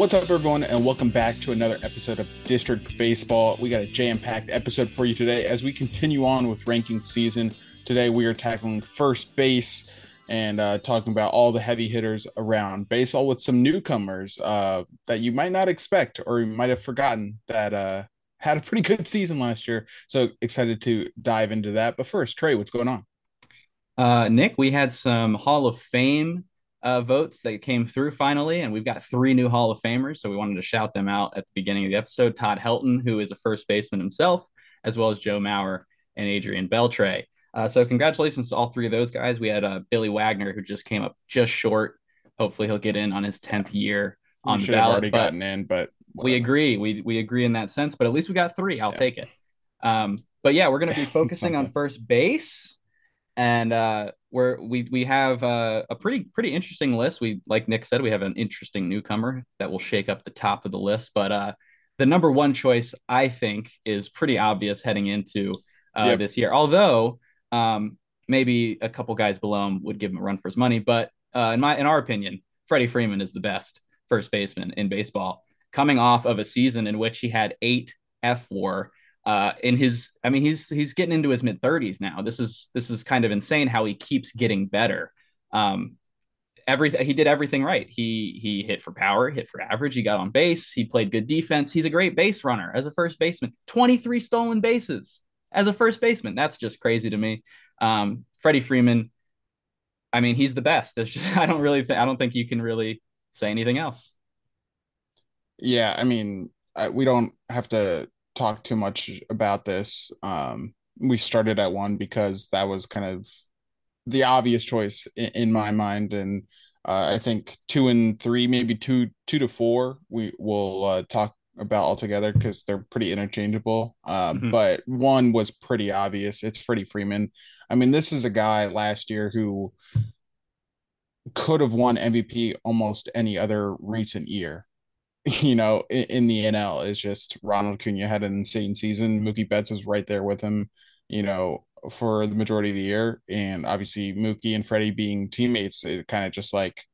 What's up, everyone, and welcome back to another episode of District Baseball. We got a jam packed episode for you today as we continue on with ranking season. Today, we are tackling first base and uh, talking about all the heavy hitters around baseball with some newcomers uh, that you might not expect or you might have forgotten that uh, had a pretty good season last year. So excited to dive into that. But first, Trey, what's going on? Uh, Nick, we had some Hall of Fame uh, votes that came through finally, and we've got three new Hall of Famers. So we wanted to shout them out at the beginning of the episode. Todd Helton, who is a first baseman himself, as well as Joe Mauer and Adrian Beltre. Uh, so congratulations to all three of those guys. We had uh, Billy Wagner, who just came up just short. Hopefully, he'll get in on his tenth year on we the ballot. already gotten in, but whatever. we agree. We we agree in that sense. But at least we got three. I'll yeah. take it. Um, but yeah, we're going to be focusing on first base and uh, where we we have uh, a pretty pretty interesting list. We like Nick said, we have an interesting newcomer that will shake up the top of the list. But uh, the number one choice, I think, is pretty obvious heading into uh, yep. this year. Although um, maybe a couple guys below him would give him a run for his money, but uh, in my in our opinion, Freddie Freeman is the best first baseman in baseball, coming off of a season in which he had eight fWAR uh, in his i mean he's he's getting into his mid 30s now. This is this is kind of insane how he keeps getting better. Um everything he did everything right. He he hit for power hit for average. He got on base. He played good defense. He's a great base runner as a first baseman. 23 stolen bases as a first baseman. That's just crazy to me. Um freddie freeman i mean he's the best. There's just i don't really i don't think you can really say anything else. Yeah i mean I, we don't have to talk too much about this. Um, we started at one because that was kind of the obvious choice in, in my mind, and uh, I think two and three, maybe two two to four, we will uh, talk about altogether because they're pretty interchangeable. Uh, mm-hmm. But one was pretty obvious. It's Freddie Freeman. I mean, this is a guy last year who could have won MVP almost any other recent year. you know, in, in, the NL is just Ronald Acuña had an insane season. Mookie Betts was right there with him, you know, for the majority of the year. And obviously Mookie and Freddie being teammates, it kind of just like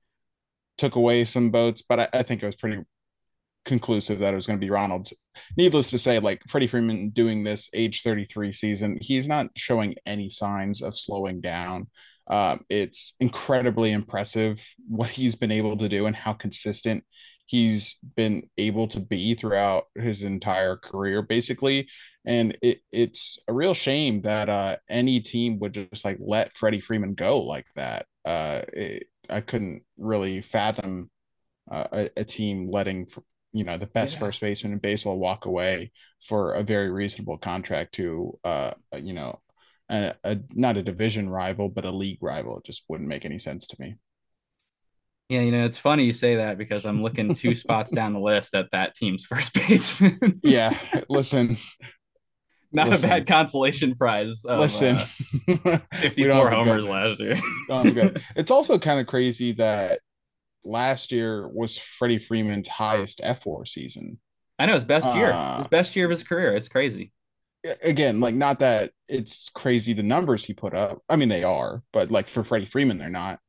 took away some votes. But I, I think it was pretty conclusive that it was going to be Ronald's. Needless to say, like Freddie Freeman doing this age 33 season, he's not showing any signs of slowing down. Um, it's incredibly impressive what he's been able to do and how consistent he's been able to be throughout his entire career basically. And it, it's a real shame that uh, any team would just like let freddie freeman go like that. Uh, it, i couldn't really fathom uh, a, a, team letting you know the best yeah. first baseman in baseball walk away for a very reasonable contract to uh you know a, a, not a division rival but a league rival. It just wouldn't make any sense to me Yeah, you know, it's funny you say that because I'm looking two spots down the list at that team's first baseman. yeah, listen. Not listen. a bad consolation prize. Of, listen, uh, 54 homers last year. it's also kind of crazy that last year was Freddie Freeman's highest fWAR season. I know his best year, uh, his best year of his career. It's crazy. Again, like not that it's crazy the numbers he put up. I mean, they are, but like for Freddie Freeman, they're not.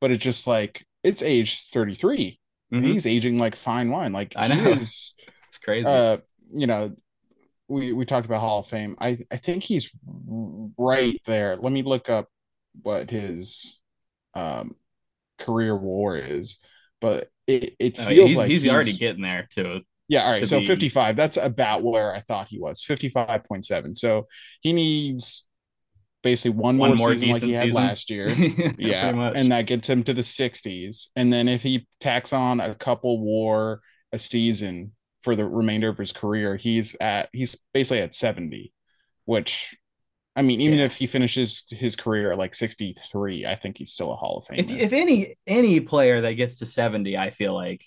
But it's just like it's age 33. Mm-hmm. He's aging like fine wine. Like I know. Is, it's crazy. Uh, you know, we we talked about Hall of Fame. I I think he's right there. Let me look up what his um career WAR is, but it, it oh, feels he's, like he's, he's, already getting there too. Yeah, all right. So be... 55. That's about where I thought he was. 55.7. So he needs basically one, one more, more season like he had season. last year. yeah. and that gets him to the 60s. And then if he tacks on a couple WAR a season for the remainder of his career, he's at he's basically at 70, which I mean, even yeah. if he finishes his career at like 63, I think he's still a Hall of Fame. If, if any any player that gets to 70, I feel like,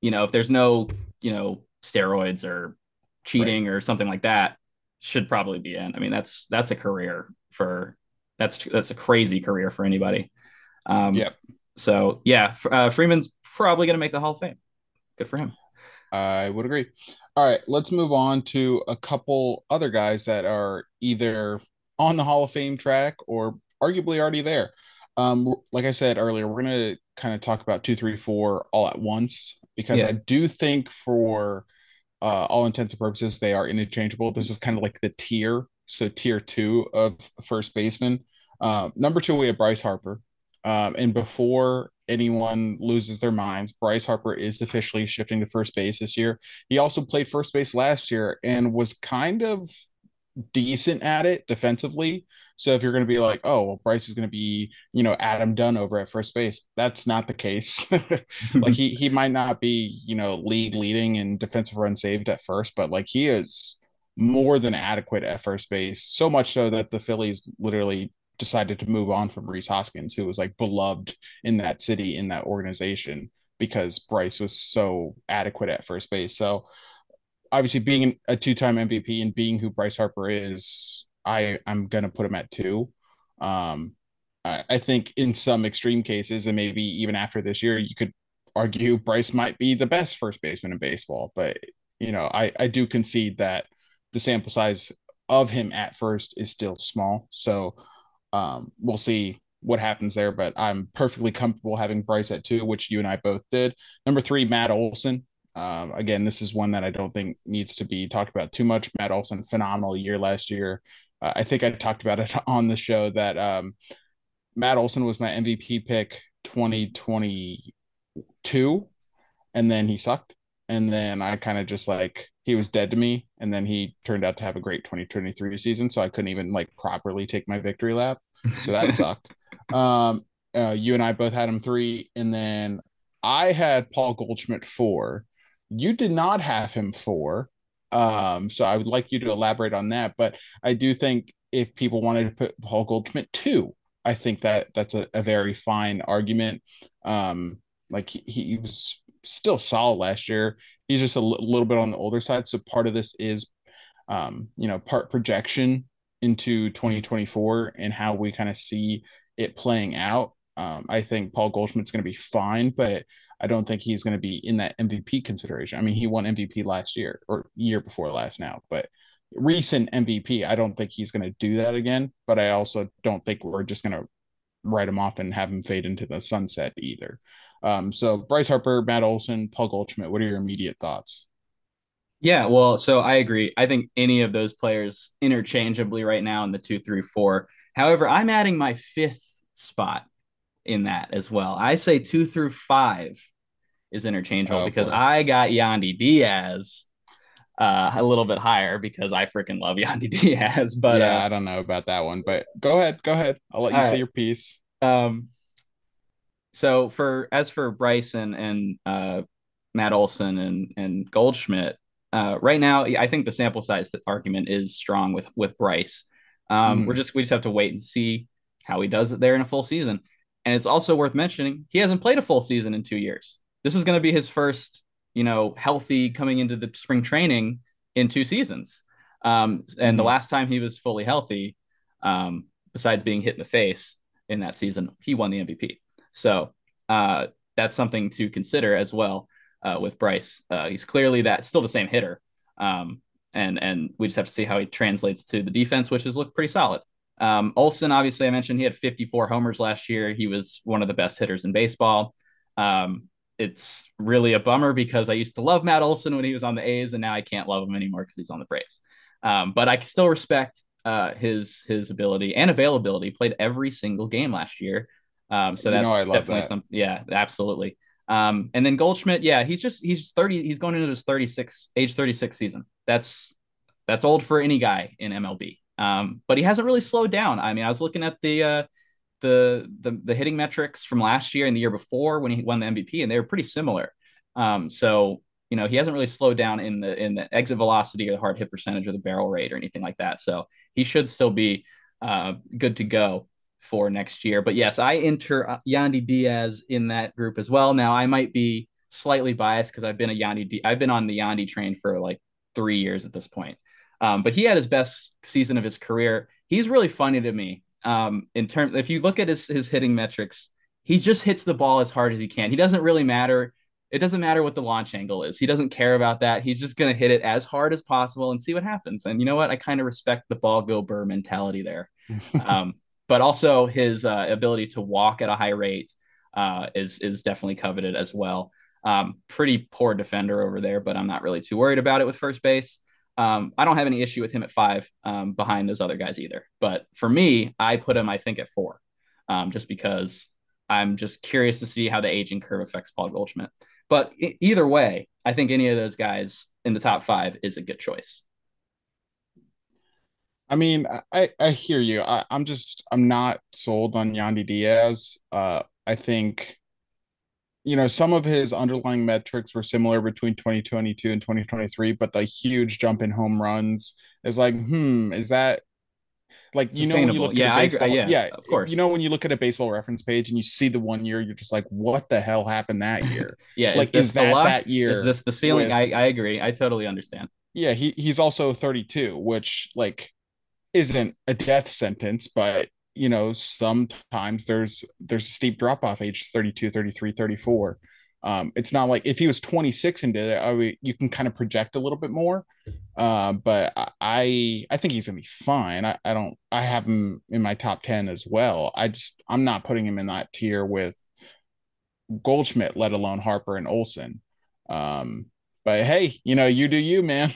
you know, if there's no, you know, steroids or cheating right. or something like that, should probably be in. I mean, that's that's a career for that's that's a crazy career for anybody. Um, yep. So yeah, uh, Freeman's probably going to make the Hall of Fame. Good for him. I would agree. All right, let's move on to a couple other guys that are either on the Hall of Fame track or arguably already there. Um, like I said earlier, we're gonna kind of talk about two, three, four all at once because yeah. I do think for uh, all intents and purposes they are interchangeable. This is kind of like the tier, so tier two of first baseman. Uh, number two, we have Bryce Harper. Um, and before anyone loses their minds, Bryce Harper is officially shifting to first base this year. He also played first base last year and was kind of decent at it defensively. So if you're going to be like, oh, well, Bryce is going to be, you know, Adam Dunn over at first base, that's not the case. like he he might not be, you know, league leading in defensive run saved at first, but like he is more than adequate at first base. So much so that the Phillies literally decided to move on from Rhys Hoskins, who was like beloved in that city, in that organization, because Bryce was so adequate at first base. So obviously being a two-time MVP and being who Bryce Harper is, I I'm gonna put him at two. Um, I, I think in some extreme cases, and maybe even after this year, you could argue Bryce might be the best first baseman in baseball. But you know, I I do concede that the sample size of him at first is still small. So um, we'll see what happens there, but I'm perfectly comfortable having Bryce at two, which you and I both did. Number three, Matt Olson. Um, again, this is one that I don't think needs to be talked about too much. Matt Olson, phenomenal year last year. Uh, I think I talked about it on the show that um, Matt Olson was my MVP pick 2022, and then he sucked. And then I kind of just like he was dead to me. And then he turned out to have a great 2023 season. So I couldn't even like properly take my victory lap. So that sucked. Um, uh, you and I both had him three. And then I had Paul Goldschmidt four. You did not have him for. Um, so I would like you to elaborate on that. But I do think if people wanted to put Paul Goldschmidt two, I think that that's a, a very fine argument. Um, like he, he was still solid last year. He's just a l- little bit on the older side. So part of this is, um, you know, part projection into 2024 and how we kind of see it playing out. Um, I think Paul Goldschmidt's going to be fine, but I don't think he's going to be in that MVP consideration. I mean, he won MVP last year or year before last now, but recent MVP, I don't think he's going to do that again. But I also don't think we're just going to write him off and have him fade into the sunset either. Um, so Bryce Harper, Matt Olson, Paul Goldschmidt, what are your immediate thoughts? Yeah, well, so I agree. I think any of those players interchangeably right now in the two, three, four. However, I'm adding my fifth spot in that as well. I say two through five is interchangeable oh, because boy. I got Yandy Diaz uh, a little bit higher because I freaking love Yandy Diaz. But yeah, uh, I don't know about that one, but go ahead, go ahead. I'll let you say right. your piece. Um, so for as for Bryson and uh, Matt Olson and and Goldschmidt, uh, right now I think the sample size argument is strong with with Bryce. Um, mm. We're just we just have to wait and see how he does it there in a full season. And it's also worth mentioning he hasn't played a full season in two years. This is going to be his first, you know, healthy coming into the spring training in two seasons. Um, and mm-hmm. the last time he was fully healthy, um, besides being hit in the face in that season, he won the MVP. So uh, that's something to consider as well uh, with Bryce. Uh, he's clearly that still the same hitter, um, and and we just have to see how he translates to the defense, which has looked pretty solid. Um, Olson, obviously, I mentioned he had 54 homers last year. He was one of the best hitters in baseball. Um, it's really a bummer because I used to love Matt Olson when he was on the A's, and now I can't love him anymore because he's on the Braves. Um, but I can still respect uh, his his ability and availability. Played every single game last year, um, so that's you know, definitely that. some. Yeah, absolutely. Um, and then Goldschmidt, yeah, he's just he's 30. He's going into his 36 age 36 season. That's that's old for any guy in MLB. Um, but he hasn't really slowed down. I mean, I was looking at the uh, the the the hitting metrics from last year and the year before when he won the MVP, and they were pretty similar. Um, so you know he hasn't really slowed down in the in the exit velocity or the hard hit percentage or the barrel rate or anything like that. So he should still be uh, good to go for next year. But yes, I enter uh, Yandy Diaz in that group as well. Now I might be slightly biased because I've been a Yandy I've been on the Yandy train for like three years at this point. Um, but he had his best season of his career. He's really funny to me. Um, in terms, if you look at his his hitting metrics, he just hits the ball as hard as he can. He doesn't really matter. It doesn't matter what the launch angle is. He doesn't care about that. He's just going to hit it as hard as possible and see what happens. And you know what? I kind of respect the ball go burr mentality there. um, but also his uh, ability to walk at a high rate uh, is is definitely coveted as well. Um, pretty poor defender over there, but I'm not really too worried about it with first base. Um, I don't have any issue with him at five um, behind those other guys either. But for me, I put him, I think, at four, um, just because I'm just curious to see how the aging curve affects Paul Goldschmidt. But I- either way, I think any of those guys in the top five is a good choice. I mean, I, I hear you. I, I'm just I'm not sold on Yandy Diaz. Uh, I think you know, some of his underlying metrics were similar between 2022 and 2023, but the huge jump in home runs is like, hmm, is that like you know when you look yeah, at baseball, yeah, yeah, of course. You know when you look at a baseball reference page and you see the one year, you're just like, what the hell happened that year? yeah, like is, is that luck? that year? Is this the ceiling? With, I I agree. I totally understand. Yeah, he he's also 32, which like isn't a death sentence, but you know sometimes there's there's a steep drop off age 32 33 34 um, it's not like if he was 26 and did it I mean, you can kind of project a little bit more. Uh, but i i think he's gonna be fine. I, I don't i have him in my top 10 as well. I just i'm not putting him in that tier with goldschmidt let alone harper and olson um, but hey, you know, you do you, man.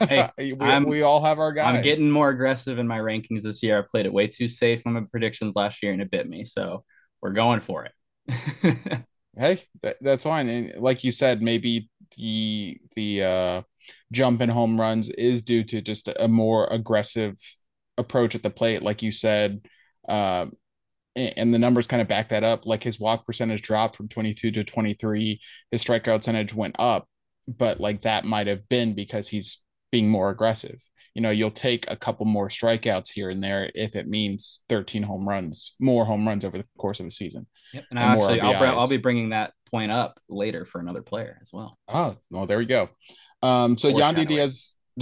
hey, we, we, all have our guys. I'm getting more aggressive in my rankings this year. I played it way too safe on my predictions last year, and it bit me. So we're going for it. hey, that, that's fine. And like you said, maybe the the uh, jump in home runs is due to just a more aggressive approach at the plate, like you said. Uh, and the numbers kind of back that up. Like his walk percentage dropped from 22 to 23. His strikeout percentage went up but like that might have been because he's being more aggressive. You know, you'll take a couple more strikeouts here and there if it means 13 home runs, more home runs over the course of a season. Yep. And, and actually, I'll, I'll be bringing that point up later for another player as well. Oh, well, there we go. Um, so Yandy Diaz,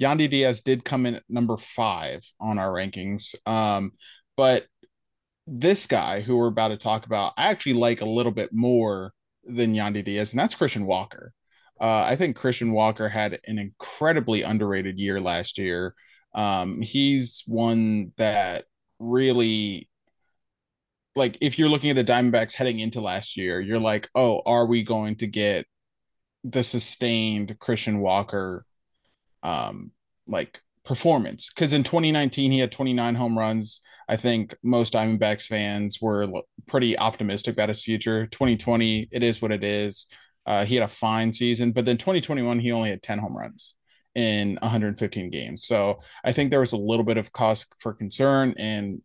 Yandy Diaz did come in at number five on our rankings. Um, but this guy who we're about to talk about, I actually like a little bit more than Yandy Diaz, and that's Christian Walker. Uh, I think Christian Walker had an incredibly underrated year last year. Um, he's one that really, like, if you're looking at the Diamondbacks heading into last year, you're like, oh, are we going to get the sustained Christian Walker, um, like performance? Because in 2019 he had 29 home runs. I think most Diamondbacks fans were pretty optimistic about his future. 2020, it is what it is. Uh, he had a fine season, but then 2021, he only had 10 home runs in 115 games. So I think there was a little bit of cause for concern. And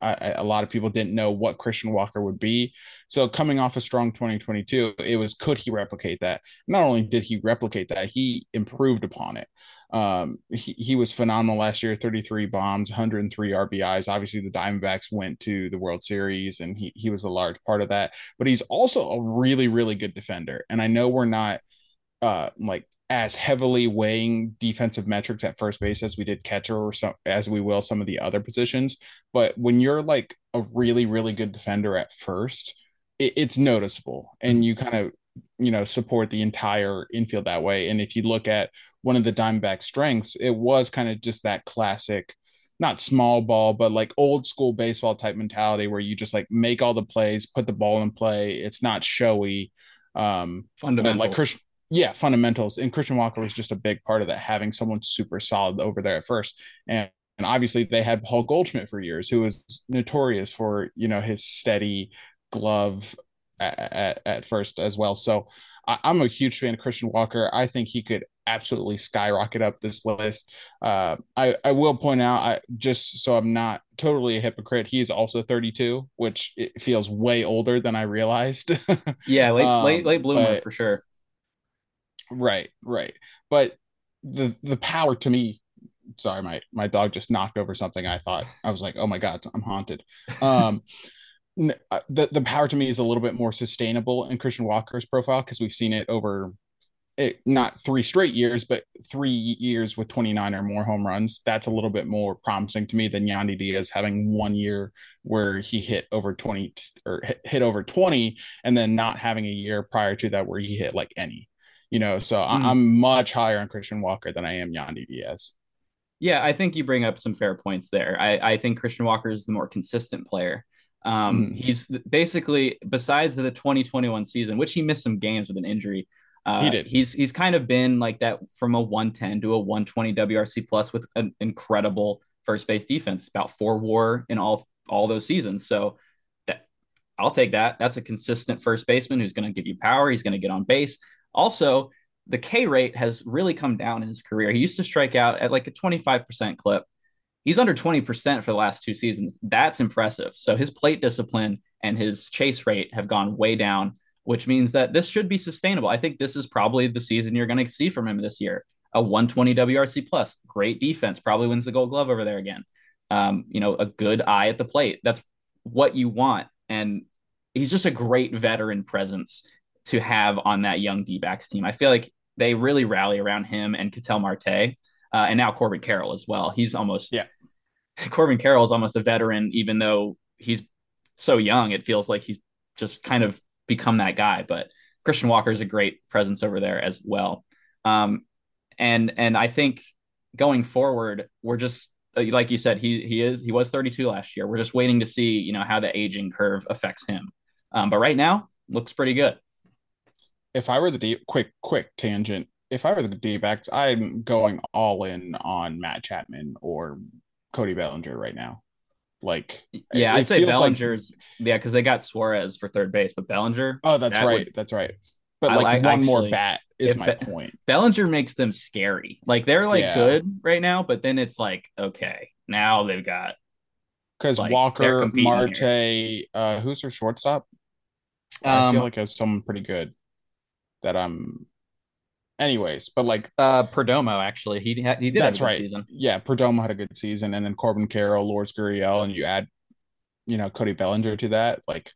I, a lot of people didn't know what Christian Walker would be. So coming off a strong 2022, it was could he replicate that? Not only did he replicate that, he improved upon it. Um, he, he was phenomenal last year 33 bombs, 103 RBIs. Obviously, the Diamondbacks went to the World Series and he, he was a large part of that, but he's also a really, really good defender. And I know we're not uh, like as heavily weighing defensive metrics at first base as we did catcher or some as we will some of the other positions. But when you're like a really, really good defender at first, it, it's noticeable and you kind of you know support the entire infield that way. And if you look at one of the Diamondback strengths, it was kind of just that classic, not small ball, but like old school baseball type mentality where you just like make all the plays, put the ball in play. It's not showy. Um, fundamentals. Like Christian, yeah, fundamentals. And Christian Walker was just a big part of that, having someone super solid over there at first. And and obviously they had Paul Goldschmidt for years, who was notorious for you know his steady glove at, at, at first as well. So I, am a huge fan of Christian Walker. I think he could absolutely skyrocket up this list. Uh, I, I will point out, I just so I'm not totally a hypocrite, he's also 32, which it feels way older than I realized. yeah, late um, late late bloomer but, for sure. Right, right. But the the power to me, sorry, my my dog just knocked over something. I thought I was like, oh my god, I'm haunted. Um, uh, the the power to me is a little bit more sustainable in Christian Walker's profile because we've seen it over it, not three straight years, but three years with 29 or more home runs. That's a little bit more promising to me than Yandy Diaz having one year where he hit over 20 or hit, hit over 20 and then not having a year prior to that where he hit like any, you know. So mm. I'm much higher on Christian Walker than I am Yandy Diaz. Yeah, I think you bring up some fair points there. I, I think Christian Walker is the more consistent player. Um, mm. He's basically, besides the 2021 season, which he missed some games with an injury, uh, he did. He's he's kind of been like that from a 110 to a 120 WRC plus with an incredible first base defense, about four WAR in all all those seasons. So that I'll take that. That's a consistent first baseman who's going to give you power. He's going to get on base. Also, the K rate has really come down in his career. He used to strike out at like a 25% clip. He's under 20% for the last two seasons. That's impressive. So his plate discipline and his chase rate have gone way down which means that this should be sustainable. I think this is probably the season you're going to see from him this year. A 120 WRC plus, great defense, probably wins the Gold Glove over there again. Um, you know, a good eye at the plate. That's what you want, and he's just a great veteran presence to have on that young D-backs team. I feel like they really rally around him and Ketel Marte, uh, and now Corbin Carroll as well. He's almost yeah. Corbin Carroll is almost a veteran, even though he's so young. It feels like he's just kind of become that guy. But Christian Walker is a great presence over there as well. Um, and and I think going forward, we're just uh, like you said, he he is he was 32 last year. We're just waiting to see you know how the aging curve affects him. Um, but right now, looks pretty good. If I were the D, quick quick tangent, if I were the D backs, I'm going all in on Matt Chapman or Cody Bellinger right now. Like, yeah, I'd say Bellinger's like... yeah, because they got Suarez for third base, but Bellinger. Oh, that's that right. Would... That's right. But like, like one actually, more bat is my Be- point. Bellinger makes them scary. Like they're like yeah. good right now, but then it's like okay, now they've got because like, Walker, Marte, uh, who's their shortstop? Um, I feel um, like it's someone pretty good that I'm anyways, but like uh Perdomo actually he had he did that's right. season. Yeah, Perdomo had a good season, and then Corbin Carroll, Lourdes Gurriel, and you add, you know, Cody Bellinger to that, like,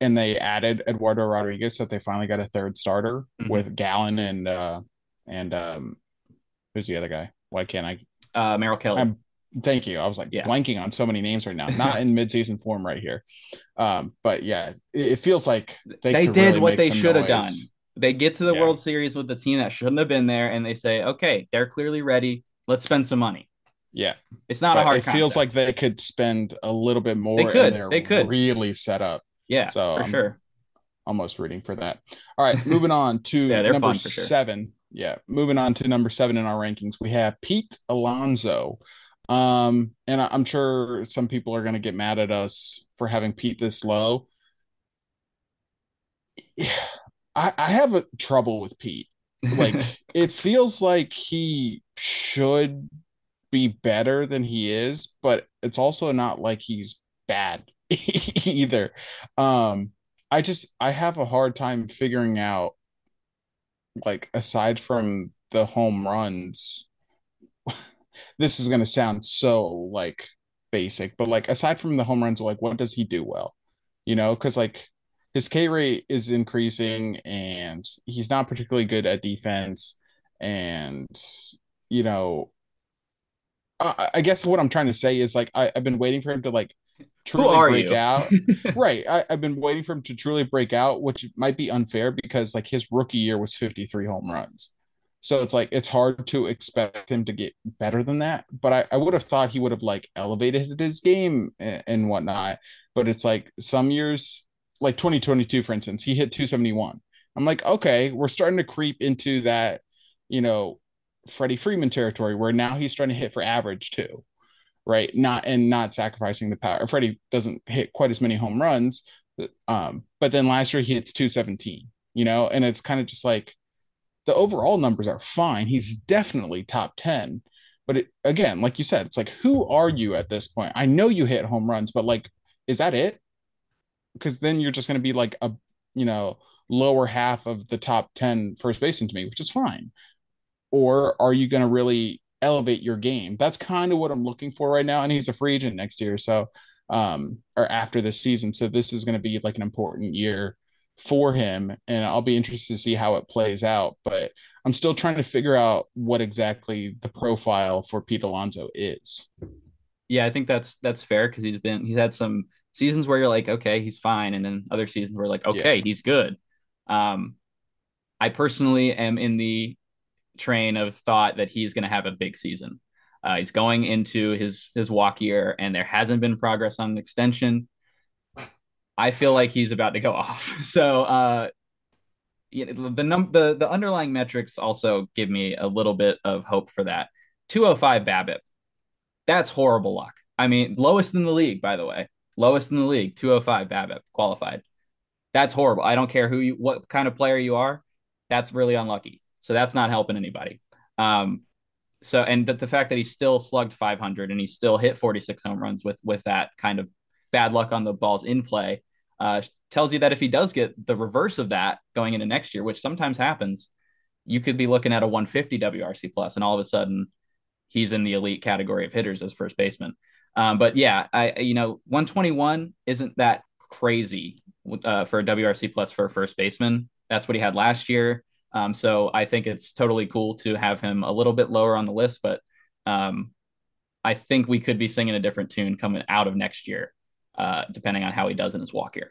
and they added Eduardo Rodriguez, so they finally got a third starter mm-hmm. with Gallen and uh and um who's the other guy? Why can't I? Uh, Merrill Kelly. I'm, thank you. I was like yeah. blanking on so many names right now. Not in midseason form right here, um, but yeah, it, it feels like they, they did really what they should have done they get to the yeah. World Series with the team that shouldn't have been there, and they say, "Okay, they're clearly ready. Let's spend some money." Yeah, it's not but a hard. It concept. feels like they could spend a little bit more. They could. They could really set up. Yeah, so for I'm sure. Almost rooting for that. All right, moving on to yeah, number sure. seven. Yeah, moving on to number seven in our rankings, we have Pete Alonso. Um, and I'm sure some people are going to get mad at us for having Pete this low. I, I have a trouble with Pete. Like it feels like he should be better than he is, but it's also not like he's bad either. Um, I just I have a hard time figuring out like aside from the home runs this is going to sound so like basic but like aside from the home runs like what does he do well you know because like his K rate is increasing and he's not particularly good at defense and you know I, I guess what I'm trying to say is like I, have been waiting for him to like truly break you? out. right. I, have been waiting for him to truly break out, which might be unfair because like his rookie year was 53 home runs. So it's like it's hard to expect him to get better than that. But I, I would have thought he would have like elevated his game and, and whatnot. But it's like some years, like 2022, for instance, he hit 271. I'm like, okay, we're starting to creep into that, you know, Freddie Freeman territory where now he's starting to hit for average too right? Not and not sacrificing the power. Freddie doesn't hit quite as many home runs, um, but then last year he hits 217, you know, and it's kind of just like the overall numbers are fine. He's definitely top 10. But it, again, like you said, it's like, who are you at this point? I know you hit home runs, but like, is that it? Because then you're just going to be like a, you know, lower half of the top 10 first baseman to me, which is fine. Or are you going to really elevate your game. That's kind of what I'm looking for right now. And he's a free agent next year. So, um, or after this season. So this is going to be like an important year for him. And I'll be interested to see how it plays out. But I'm still trying to figure out what exactly the profile for Pete Alonso is. Yeah, I think that's that's fair because he's been he's had some seasons where you're like, okay, he's fine, and then other seasons where like, okay, yeah. he's good. Um, I personally am in the train of thought that he's going to have a big season. Uh, he's going into his his walk year, and there hasn't been progress on an extension. I feel like he's about to go off. So, uh, you know, the num the the underlying metrics also give me a little bit of hope for that. 205 BABIP. That's horrible luck. I mean, lowest in the league, by the way. Lowest in the league, 205 BABIP qualified. That's horrible. I don't care who you what kind of player you are. That's really unlucky. So that's not helping anybody. Um, so and the, the fact that he still slugged 500 and he still hit 46 home runs with with that kind of bad luck on the balls in play uh, tells you that if he does get the reverse of that going into next year, which sometimes happens, you could be looking at a 150 WRC plus, and all of a sudden he's in the elite category of hitters as first baseman. Um, but yeah, I you know 121 isn't that crazy uh, for a WRC plus for a first baseman. That's what he had last year. Um, so I think it's totally cool to have him a little bit lower on the list, but um, I think we could be singing a different tune coming out of next year, uh, depending on how he does in his walk year.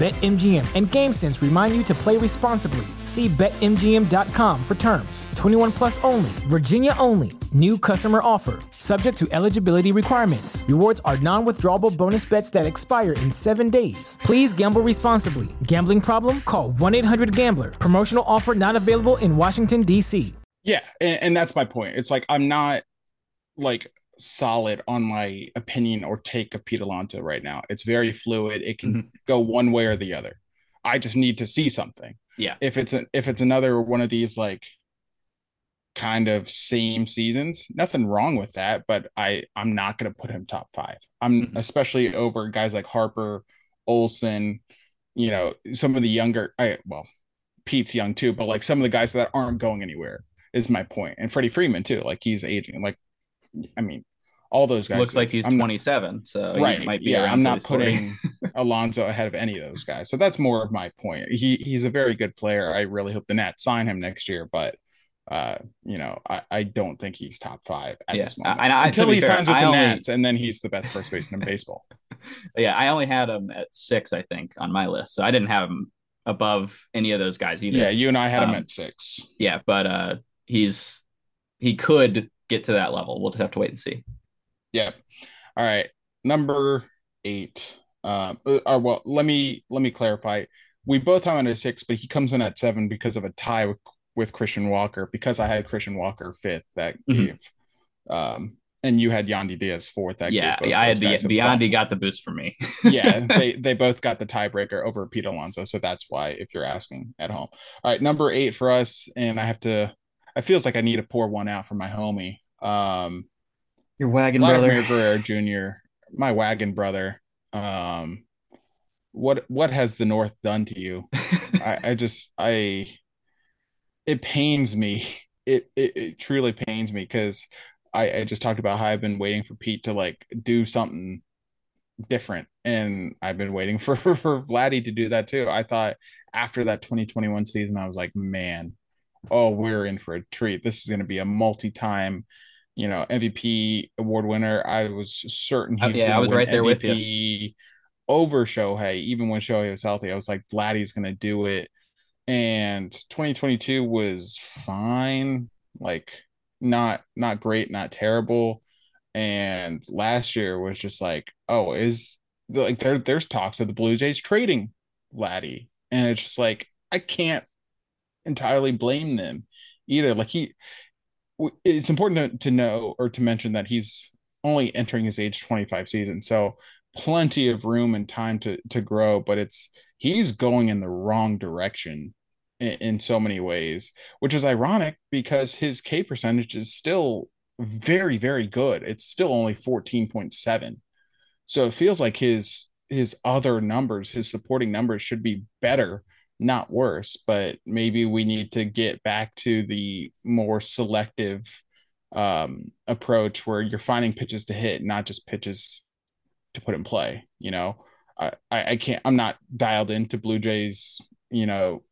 BetMGM and GameSense remind you to play responsibly. See BetMGM.com for terms. 21 plus only, Virginia only. New customer offer. Subject to eligibility requirements. Rewards are non withdrawable bonus bets that expire in seven days. Please gamble responsibly. Gambling problem? Call 1 800 Gambler. Promotional offer not available in Washington, D.C. Yeah. And, and that's my point. It's like I'm not like solid on my opinion or take of Pete Alonso right now. It's very fluid. It can mm-hmm. go one way or the other. I just need to see something. Yeah. If it's a, if it's another one of these like kind of same seasons, nothing wrong with that, but I I'm not going to put him top 5. I'm mm-hmm. especially over guys like Harper, Olson, you know, some of the younger I well, Pete's young too, but like some of the guys that aren't going anywhere is my point. And Freddie Freeman too, like he's aging. Like I mean, all those guys. Looks like he's I'm 27, not, so right. might be. Yeah, I'm not putting Alonso ahead of any of those guys. So that's more of my point. He he's a very good player. I really hope the Nats sign him next year, but uh, you know, I, I don't think he's top five at yeah. this moment I, until he fair, signs with I the only, Nats, and then he's the best first baseman in baseball. Yeah, I only had him at six, I think, on my list, so I didn't have him above any of those guys either. Yeah, you and I had um, him at six. Yeah, but uh, he's he could get to that level. We'll just have to wait and see. Yeah. All right. Number eight. Um, uh, uh, well, let me let me clarify. We both have him at six, but he comes in at seven because of a tie with, with Christian Walker. Because I had Christian Walker fifth, that mm-hmm. gave um and you had Yandy Diaz fourth. That yeah, yeah, I had the, the Yandy got the boost for me. yeah, they they both got the tiebreaker over Pete Alonso, so that's why if you're asking at home. All right, number eight for us, and I have to. It feels like I need to pour one out for my homie. Um, your wagon Vladimir brother, Jr., my wagon brother. Um, what what has the North done to you? I, I just I, it pains me. It it, it truly pains me because I, I just talked about how I've been waiting for Pete to like do something different and I've been waiting for for Vladdy to do that too. I thought after that 2021 season I was like, man, oh, we're in for a treat. This is going to be a multi-time, you know, MVP award winner. I was certain oh, he yeah, I was right there MVP with you. over Shohei, even when Shohei was healthy. I was like, Vladdy's going to do it. And 2022 was fine. Like not not great, not terrible. And last year was just like, oh, is like there there's talks of the Blue Jays trading Vladdy. And it's just like I can't entirely blame them either. Like he it's important to, to know or to mention that he's only entering his age 25 season. So plenty of room and time to to grow, but it's he's going in the wrong direction in, in so many ways, which is ironic because his K percentage is still very, very good. It's still only 14.7. So it feels like his his other numbers, his supporting numbers should be better, not worse. But maybe we need to get back to the more selective um, approach where you're finding pitches to hit, not just pitches to put in play. You know, I, I can't, I'm not dialed into Blue Jays, you know,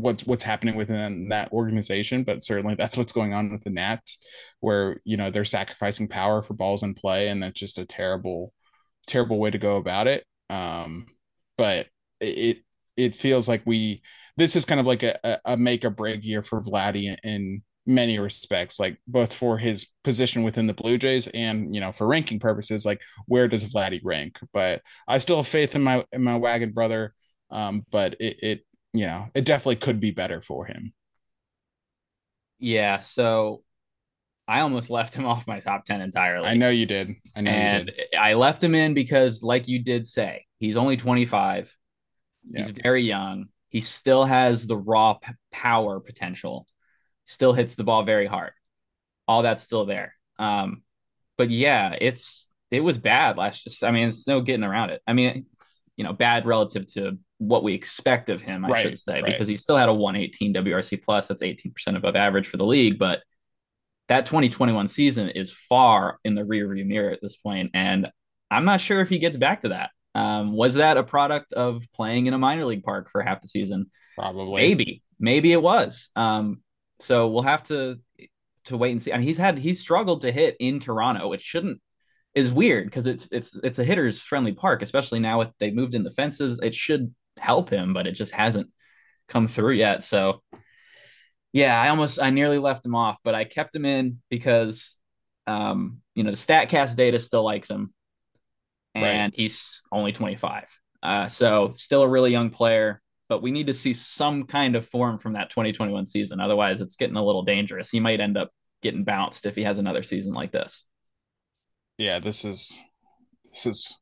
what's what's happening within that organization, but certainly that's what's going on with the Nats, where you know they're sacrificing power for balls in play, and that's just a terrible, terrible way to go about it. Um, but it it feels like we this is kind of like a, a make or break year for Vladdy in, many respects, like both for his position within the Blue Jays and you know for ranking purposes, like where does Vladdy rank? But I still have faith in my in my wagon brother. Um, but it, it you know, it definitely could be better for him. Yeah. So I almost left him off my top 10 entirely. I know you did. I know and I left him in because, like you did say, he's only 25. He's very young. He still has the raw p- power potential, still hits the ball very hard. All that's still there. Um, but yeah, it's it was bad last just I mean, it's no getting around it. I mean, you know, bad relative to what we expect of him, I right, should say, right. because he still had a 118 WRC plus. That's 18% above average for the league. But that 2021 season is far in the rearview mirror at this point, And I'm not sure if he gets back to that. Um, was that a product of playing in a minor league park for half the season? Probably. Maybe. Maybe it was. Um, so we'll have to to wait and see. I mean, he's had he's struggled to hit in Toronto, which shouldn't is weird because it's it's it's a hitter's friendly park, especially now with they moved in the fences. It should help him, but it just hasn't come through yet. So yeah, I almost I nearly left him off, but I kept him in because um, you know, the StatCast data still likes him. And right. he's only 25. Uh, so still a really young player, but we need to see some kind of form from that 2021 season. Otherwise, it's getting a little dangerous. He might end up getting bounced if he has another season like this. Yeah, this is this is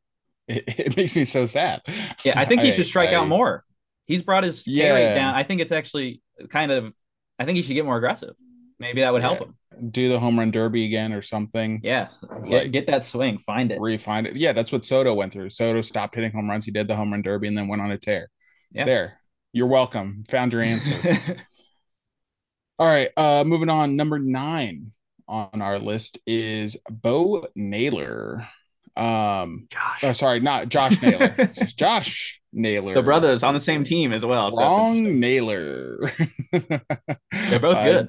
it, it makes me so sad. Yeah, I think he should strike I, out more. He's brought his yeah. rate down. I think it's actually kind of. I think he should get more aggressive. Maybe that would help him. Do the home run derby again or something. Yeah, get, like, get that swing, find it, refine it. Yeah, that's what Soto went through. Soto stopped hitting home runs. He did the home run derby and then went on a tear. Yeah. There, you're welcome. Found your answer. All right, uh, moving on. Number nine on our list is Bo Naylor. Um, Josh. Oh, sorry, not Josh Naylor. Josh Naylor. The brothers on the same team as well. So Wrong Naylor. They're both uh, good.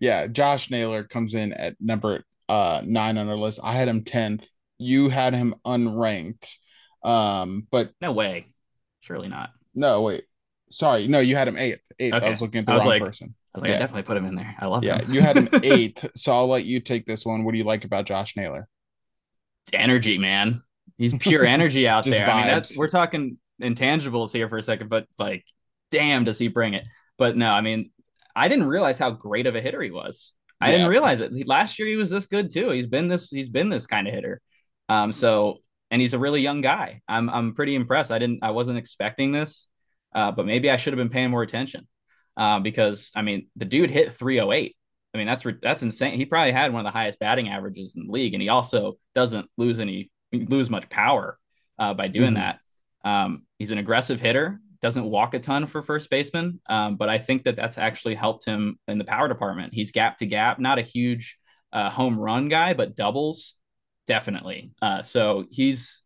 Yeah, Josh Naylor comes in at number uh nine on our list. I had him tenth. You had him unranked. Um, but no way. Surely not. No, wait. Sorry, no, you had him eighth. Eighth. Okay. I was looking at the wrong like, person. I was like, yeah. I definitely put him in there. I love yeah, him. you had him eighth, so I'll let you take this one. What do you like about Josh Naylor? It's energy, man. He's pure energy out there. Vibes. I mean, that's we're talking intangibles here for a second, but like, damn, does he bring it? But no, I mean, I didn't realize how great of a hitter he was. I yeah. didn't realize it. Last year he was this good too. He's been this. He's been this kind of hitter. Um, so and he's a really young guy. I'm I'm pretty impressed. I didn't. I wasn't expecting this, uh, but maybe I should have been paying more attention uh, because I mean the dude hit 308. I mean that's that's insane. He probably had one of the highest batting averages in the league, and he also doesn't lose any lose much power uh, by doing mm-hmm. that. Um, he's an aggressive hitter, doesn't walk a ton for first baseman, um, but I think that that's actually helped him in the power department. He's gap to gap, not a huge uh, home run guy, but doubles definitely. Uh, so he's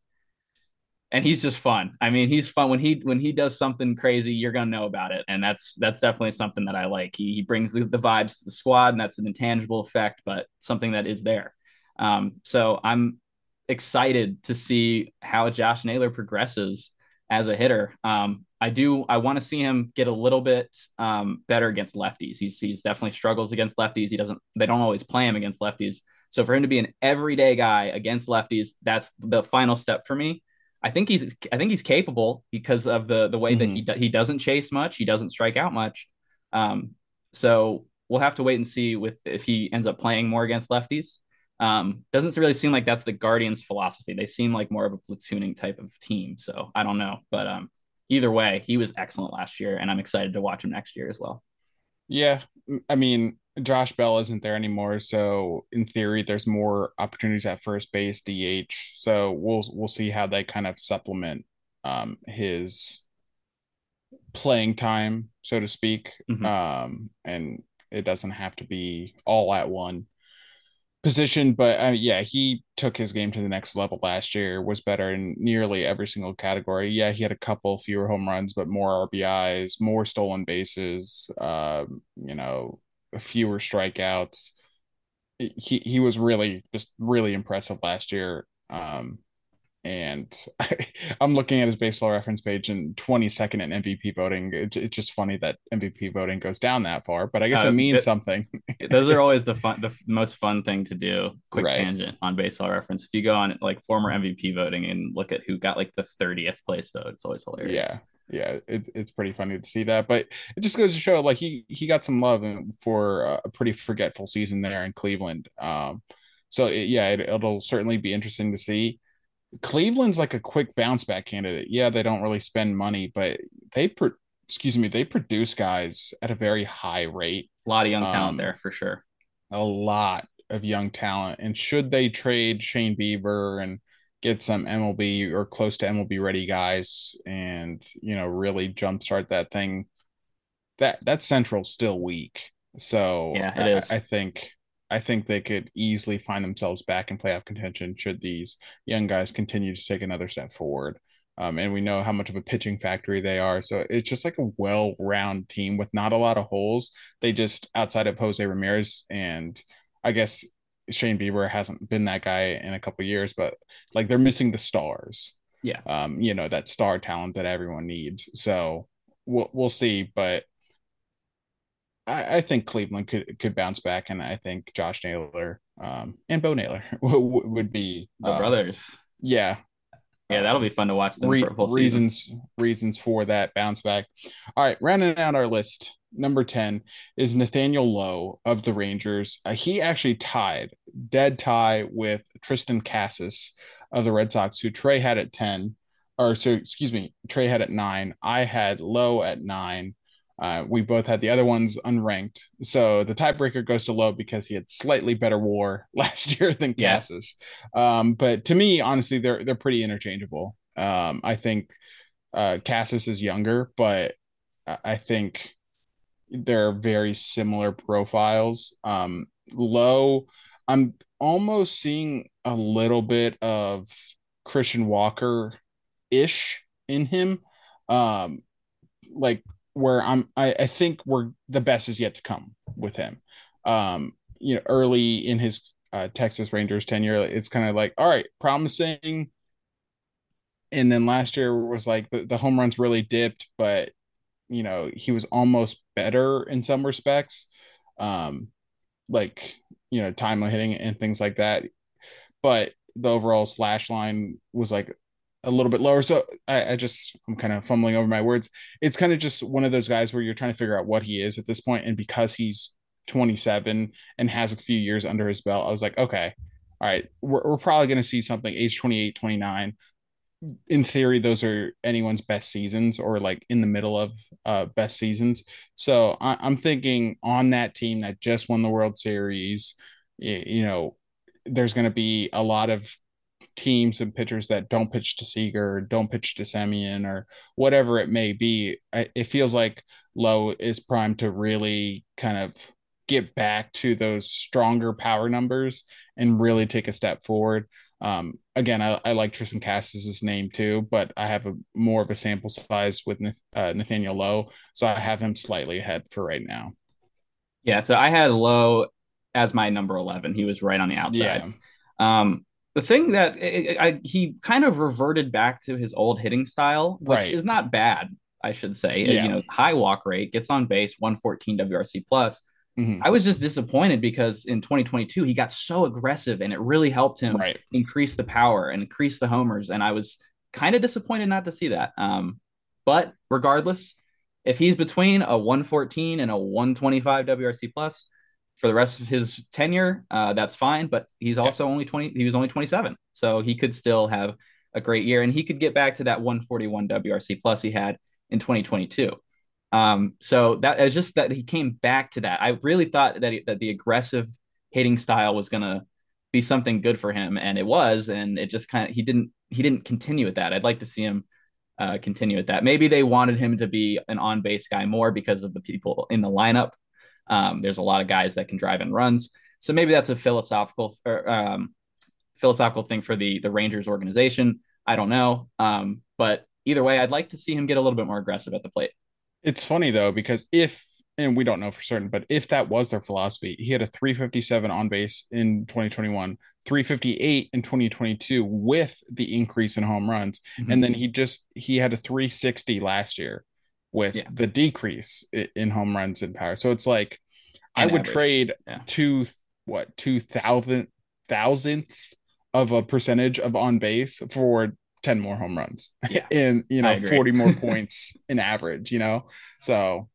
and he's just fun. I mean, he's fun when he when he does something crazy, you're gonna know about it, and that's that's definitely something that I like. He, he brings the, the vibes to the squad, and that's an intangible effect, but something that is there. Um, so I'm excited to see how Josh Naylor progresses as a hitter. Um, I do. I want to see him get a little bit um, better against lefties. He's he's definitely struggles against lefties. He doesn't. They don't always play him against lefties. So for him to be an everyday guy against lefties, that's the final step for me. I think he's I think he's capable because of the the way mm-hmm. that he mm-hmm. he doesn't chase much, he doesn't strike out much. Um, so we'll have to wait and see with if he ends up playing more against lefties. Um, doesn't really seem like that's the Guardians' philosophy. They seem like more of a platooning type of team. So I don't know, but um, either way, he was excellent last year, and I'm excited to watch him next year as well. Yeah, I mean, Josh Bell isn't there anymore, so in theory, there's more opportunities at first base, DH. So we'll we'll see how they kind of supplement um, his playing time, so to speak. Mm-hmm. Um, and it doesn't have to be all at one position, but uh, yeah, he took his game to the next level last year. Was better in nearly every single category. Yeah, he had a couple fewer home runs, but more RBIs, more stolen bases. Um, you know, fewer strikeouts. He he was really just really impressive last year. Um, and I, am looking at his baseball reference page and 22nd in MVP voting. It, it's just funny that MVP voting goes down that far, but I guess uh, it means something. those are always the fun, the most fun thing to do. Quick right. tangent on baseball reference. If you go on like former MVP voting and look at who got like the 30th place vote, it's always hilarious. Yeah, yeah, it, it's pretty funny to see that. But it just goes to show like he he got some love for a pretty forgetful season there in Cleveland. Um, so it, yeah, it, it'll certainly be interesting to see. Cleveland's like a quick bounce back candidate. Yeah, they don't really spend money, but they pro- excuse me, they produce guys at a very high rate. A lot of young talent um, there for sure. A lot of young talent. And should they trade Shane Bieber and get some MLB or close to MLB ready guys and you know really jumpstart that thing. That that central's still weak. So yeah, it I, is. I think I think they could easily find themselves back in playoff contention should these young guys continue to take another step forward. Um, and we know how much of a pitching factory they are. So it's just like a well-round team with not a lot of holes. They just outside of Jose Ramirez and I guess Shane Bieber hasn't been that guy in a couple years, but like they're missing the stars. Yeah. Um, you know, that star talent that everyone needs. So we'll we'll see, but I, I think Cleveland could could bounce back, and I think Josh Naylor um, and Bo Naylor would, would be the uh, brothers. Yeah, yeah, that'll be fun to watch them Re- reasons season. reasons for that bounce back. All right, rounding out our list number 10 is Nathaniel Lowe of the Rangers. Uh, he actually tied, dead tie with Triston Casas of the Red Sox, who Trey had at 10. Or so, excuse me, Trey had at nine. I had Lowe at nine. Uh, we both had the other ones unranked. So the tiebreaker goes to Lowe because he had slightly better war last year than. Yeah. Um, but to me, honestly, they're they're pretty interchangeable. Um, I think uh, Casas is younger, but I think they're very similar profiles. Um, Lowe, I'm almost seeing a little bit of Christian Walker ish in him. Um, like where I'm, I, I think we're the best is yet to come with him. Um, you know, early in his uh, Texas Rangers tenure, it's kind of like, all right, promising. And then last year was like the, the home runs really dipped, but you know, he was almost better in some respects. Um, like, you know, timely hitting and things like that. But the overall slash line was like a little bit lower. So I, I, just I'm kind of fumbling over my words. It's kind of just one of those guys where you're trying to figure out what he is at this point, and because he's 27 and has a few years under his belt, I was like, okay, all right, we're, we're probably going to see something age 28, 29. In theory, those are anyone's best seasons or like in the middle of uh, best seasons. So I, I'm thinking on that team that just won the World Series, you, you know, there's going to be a lot of teams and pitchers that don't pitch to Seager, don't pitch to Semien, or whatever it may be. It feels like Lowe is primed to really kind of get back to those stronger power numbers and really take a step forward. Um, again, I, I like Triston Casas' name too, but I have a more of a sample size with uh, Nathaniel Lowe, so I have him slightly ahead for right now. Yeah, so I had Lowe as my number eleven. He was right on the outside. Yeah. Um, the thing that I, I, he kind of reverted back to his old hitting style, which right. is not bad, I should say. Yeah. You know, high walk rate, gets on base, 114 WRC plus. Mm-hmm. I was just disappointed because in 2022 he got so aggressive and it really helped him right. increase the power and increase the homers. And I was kind of disappointed not to see that. Um, but regardless, if he's between a 114 and a 125 WRC plus, for the rest of his tenure, uh, that's fine. But he's also yeah. only 20, he was only 27. So he could still have a great year and he could get back to that 141 WRC plus he had in 2022. Um, so that is just that he came back to that. I really thought that, he, that the aggressive hitting style was going to be something good for him. And it was, and it just kind of, he didn't, he didn't continue with that. I'd like to see him uh, continue with that. Maybe they wanted him to be an on base guy more because of the people in the lineup um, there's a lot of guys that can drive in runs. So maybe that's a philosophical or, um, philosophical thing for the the Rangers organization. I don't know. Um, but either way, I'd like to see him get a little bit more aggressive at the plate. It's funny though, because if and we don't know for certain, but if that was their philosophy, he had a 357 on base in 2021, 358 in 2022 with the increase in home runs. Mm-hmm. And then he just he had a 360 last year with yeah. the decrease in home runs and power. So it's like I would average. trade yeah. two what two thousand thousandths of a percentage of on base for 10 more home runs yeah. and you know 40 more points in average you know so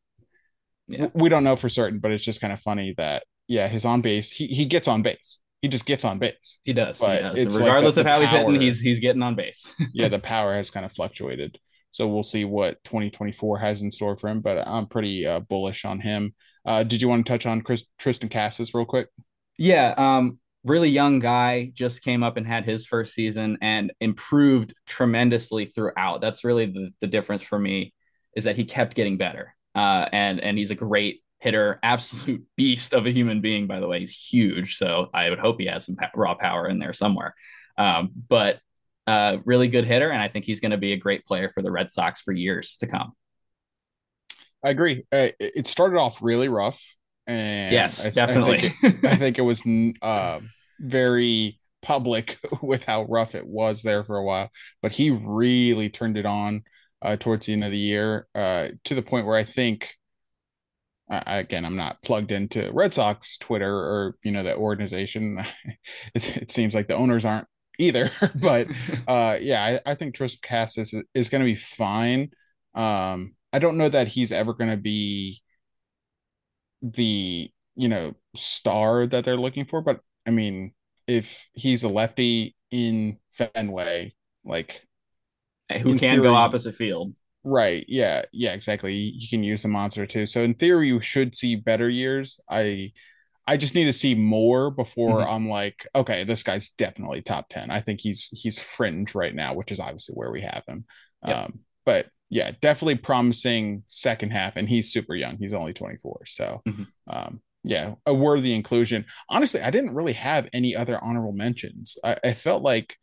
yeah. we don't know for certain but it's just kind of funny that yeah his on base he, he gets on base he just gets on base he does, but he does. regardless like the, of how power, he's hitting he's he's getting on base yeah the power has kind of fluctuated so we'll see what 2024 has in store for him, but I'm pretty uh, bullish on him. Uh, did you want to touch on Chris, Triston Casas real quick? Yeah, um, really young guy, just came up and had his first season and improved tremendously throughout. That's really the, the difference for me is that he kept getting better. Uh, and and he's a great hitter, absolute beast of a human being. By the way, he's huge, so I would hope he has some raw power in there somewhere. Um, but uh, really good hitter, and I think he's going to be a great player for the Red Sox for years to come. I agree. Uh, it started off really rough, and yes, I, definitely. I think, it, I think it was uh, very public with how rough it was there for a while, but he really turned it on uh, towards the end of the year uh, to the point where I think. again, I'm not plugged into Red Sox Twitter or you know the organization. it, it seems like the owners aren't either. but uh, yeah, I, I think Triston Casas is, is going to be fine. Um, I don't know that he's ever going to be the you know star that they're looking for, but I mean, if he's a lefty in Fenway, like who can theory, go opposite field. Right. Yeah. Yeah, exactly. You can use the monster too. So in theory, you should see better years. I I just need to see more before mm-hmm. I'm like, okay, this guy's definitely top 10. I think he's he's fringe right now, which is obviously where we have him. Yep. Um, but yeah, definitely promising second half, and he's super young. He's only 24. So mm-hmm. um, yeah, a worthy inclusion. Honestly, I didn't really have any other honorable mentions. I, I felt like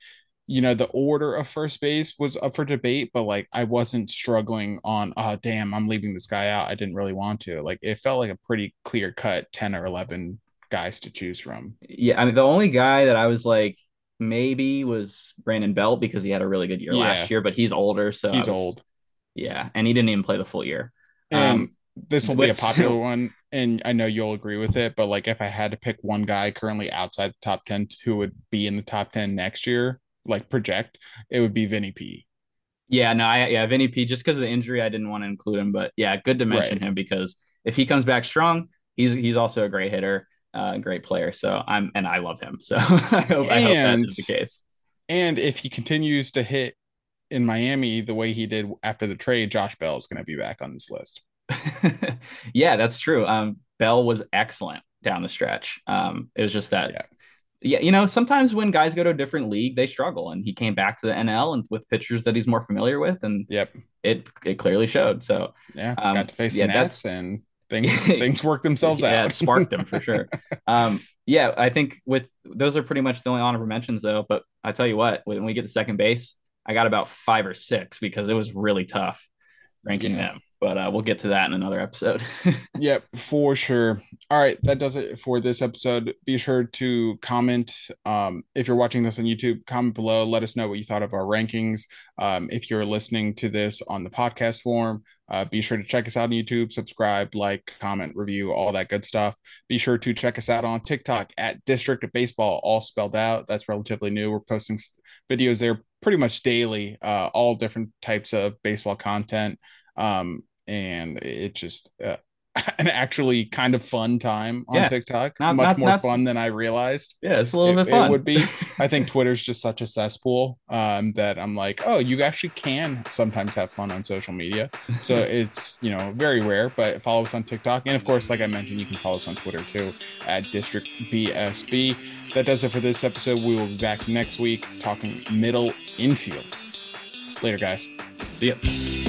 you know the order of first base was up for debate but like i wasn't struggling on oh damn i'm leaving this guy out i didn't really want to like it felt like a pretty clear cut 10 or 11 guys to choose from yeah i mean the only guy that i was like maybe was brandon belt because he had a really good year yeah. last year but he's older so he's was, old yeah and he didn't even play the full year And um, this will be a popular one, and I know you'll agree with it. But like, if I had to pick one guy currently outside the top ten who would be in the top ten next year, like project, it would be Vinny P. Yeah, no, I yeah, Vinny P. Just because of the injury, I didn't want to include him, but yeah, good to mention right. him because if he comes back strong, he's he's also a great hitter, uh, great player. So I'm and I love him. So I hope, and, I hope that is the case. And if he continues to hit in Miami the way he did after the trade, Josh Bell is going to be back on this list. yeah, that's true. Um, Bell was excellent down the stretch. Um, it was just that yeah yeah, you know, sometimes when guys go to a different league, they struggle. And he came back to the NL and with pitchers that he's more familiar with, and yep, it it clearly showed. So yeah, um, got to face yeah, the Nats and things things work themselves yeah, out. it sparked them for sure. Um, yeah, I think with those are pretty much the only honorable mentions though. But I tell you what, when we get to second base, I got about five or six because it was really tough ranking yeah. them but uh, we'll get to that in another episode. yep, for sure. All right, that does it for this episode. Be sure to comment um, if you're watching this on YouTube. Comment below. Let us know what you thought of our rankings. Um, if you're listening to this on the podcast form, uh, be sure to check us out on YouTube. Subscribe, like, comment, review, all that good stuff. Be sure to check us out on TikTok at District of Baseball, all spelled out. That's relatively new. We're posting videos there pretty much daily, uh, all different types of baseball content. Um, and it just uh, an actually kind of fun time on yeah. TikTok. Not, Much not, more not, fun than I realized. Yeah, it's a little it, bit fun. It would be. I think Twitter's just such a cesspool um, that I'm like, oh, you actually can sometimes have fun on social media. So it's you know very rare, but follow us on TikTok, and of course, like I mentioned, you can follow us on Twitter too at District BSB. That does it for this episode. We will be back next week talking middle infield. Later, guys. See ya.